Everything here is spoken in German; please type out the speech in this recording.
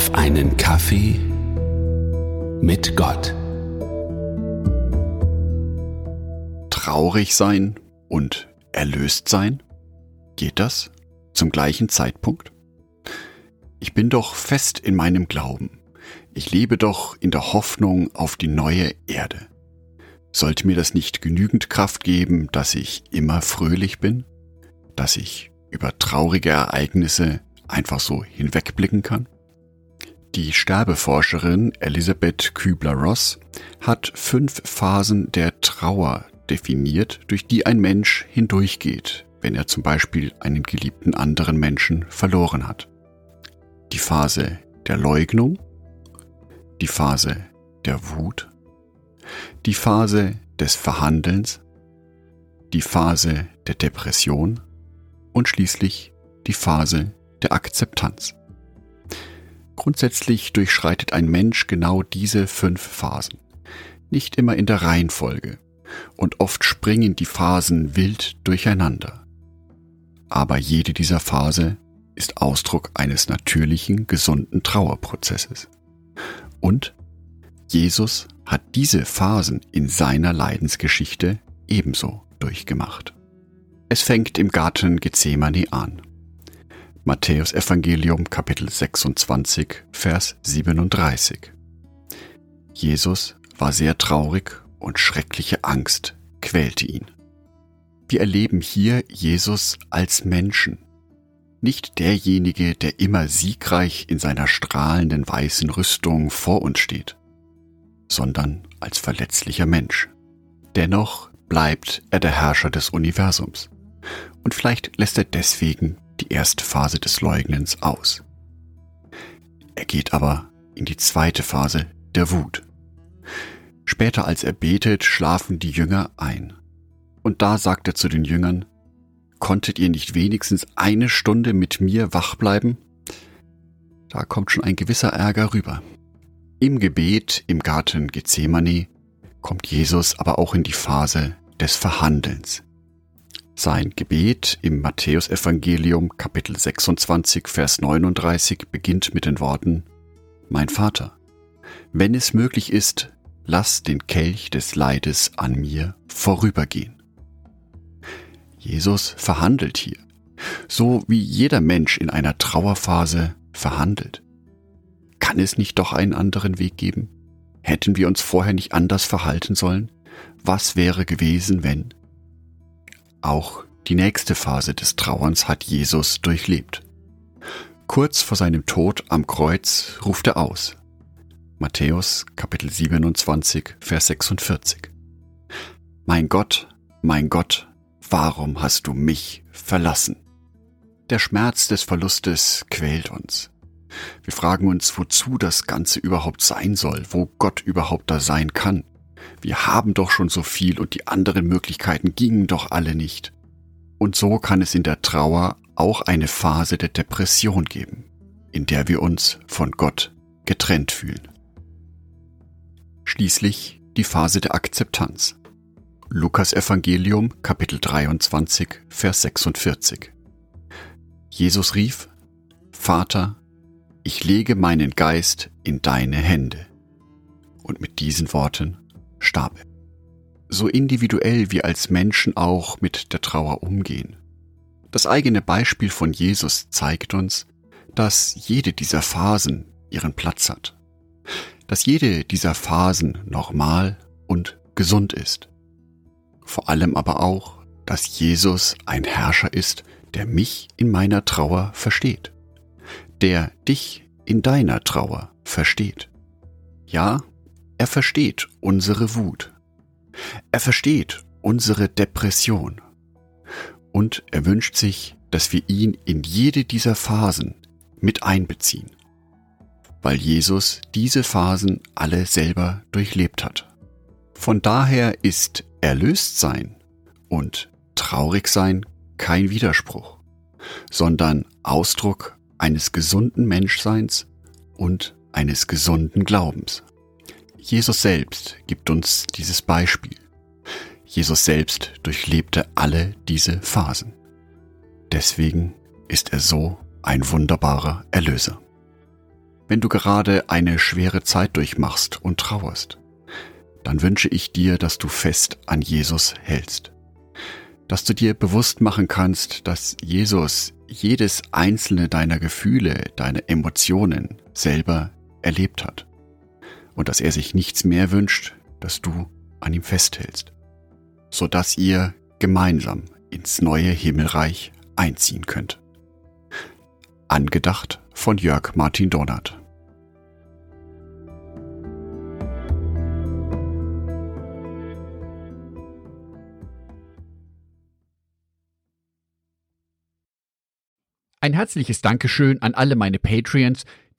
auf einen Kaffee mit Gott. Traurig sein und erlöst sein? Geht das zum gleichen Zeitpunkt? Ich bin doch fest in meinem Glauben. Ich lebe doch in der Hoffnung auf die neue Erde. Sollte mir das nicht genügend Kraft geben, dass ich immer fröhlich bin? Dass ich über traurige Ereignisse einfach so hinwegblicken kann? Die Sterbeforscherin Elisabeth Kübler-Ross hat fünf Phasen der Trauer definiert, durch die ein Mensch hindurchgeht, wenn er zum Beispiel einen geliebten anderen Menschen verloren hat. Die Phase der Leugnung, die Phase der Wut, die Phase des Verhandelns, die Phase der Depression und schließlich die Phase der Akzeptanz. Grundsätzlich durchschreitet ein Mensch genau diese fünf Phasen, nicht immer in der Reihenfolge, und oft springen die Phasen wild durcheinander. Aber jede dieser Phase ist Ausdruck eines natürlichen, gesunden Trauerprozesses. Und Jesus hat diese Phasen in seiner Leidensgeschichte ebenso durchgemacht. Es fängt im Garten Gethsemane an. Matthäus Evangelium Kapitel 26, Vers 37. Jesus war sehr traurig und schreckliche Angst quälte ihn. Wir erleben hier Jesus als Menschen, nicht derjenige, der immer siegreich in seiner strahlenden weißen Rüstung vor uns steht, sondern als verletzlicher Mensch. Dennoch bleibt er der Herrscher des Universums. Und vielleicht lässt er deswegen die erste Phase des Leugnens aus. Er geht aber in die zweite Phase der Wut. Später als er betet, schlafen die Jünger ein. Und da sagt er zu den Jüngern, Konntet ihr nicht wenigstens eine Stunde mit mir wach bleiben? Da kommt schon ein gewisser Ärger rüber. Im Gebet im Garten Gethsemane kommt Jesus aber auch in die Phase des Verhandelns. Sein Gebet im Matthäusevangelium Kapitel 26 Vers 39 beginnt mit den Worten Mein Vater, wenn es möglich ist, lass den Kelch des Leides an mir vorübergehen. Jesus verhandelt hier, so wie jeder Mensch in einer Trauerphase verhandelt. Kann es nicht doch einen anderen Weg geben? Hätten wir uns vorher nicht anders verhalten sollen? Was wäre gewesen, wenn? Auch die nächste Phase des Trauerns hat Jesus durchlebt. Kurz vor seinem Tod am Kreuz ruft er aus. Matthäus Kapitel 27, Vers 46. Mein Gott, mein Gott, warum hast du mich verlassen? Der Schmerz des Verlustes quält uns. Wir fragen uns, wozu das Ganze überhaupt sein soll, wo Gott überhaupt da sein kann. Wir haben doch schon so viel und die anderen Möglichkeiten gingen doch alle nicht. Und so kann es in der Trauer auch eine Phase der Depression geben, in der wir uns von Gott getrennt fühlen. Schließlich die Phase der Akzeptanz. Lukas Evangelium Kapitel 23 Vers 46. Jesus rief, Vater, ich lege meinen Geist in deine Hände. Und mit diesen Worten starb er. So individuell wir als Menschen auch mit der Trauer umgehen. Das eigene Beispiel von Jesus zeigt uns, dass jede dieser Phasen ihren Platz hat. Dass jede dieser Phasen normal und gesund ist. Vor allem aber auch, dass Jesus ein Herrscher ist, der mich in meiner Trauer versteht. Der dich in deiner Trauer versteht. Ja, er versteht unsere Wut. Er versteht unsere Depression. Und er wünscht sich, dass wir ihn in jede dieser Phasen mit einbeziehen, weil Jesus diese Phasen alle selber durchlebt hat. Von daher ist Erlöstsein und Traurigsein kein Widerspruch, sondern Ausdruck eines gesunden Menschseins und eines gesunden Glaubens. Jesus selbst gibt uns dieses Beispiel. Jesus selbst durchlebte alle diese Phasen. Deswegen ist er so ein wunderbarer Erlöser. wenn du gerade eine schwere Zeit durchmachst und trauerst, dann wünsche ich dir, dass du fest an Jesus hältst. Dass du dir bewusst machen kannst, dass Jesus jedes einzelne deiner Gefühle, deiner Emotionen selber erlebt hat. Und dass er sich nichts mehr wünscht, dass du an ihm festhältst, sodass ihr gemeinsam ins neue Himmelreich einziehen könnt. Angedacht von Jörg Martin Donat. Ein herzliches Dankeschön an alle meine Patreons,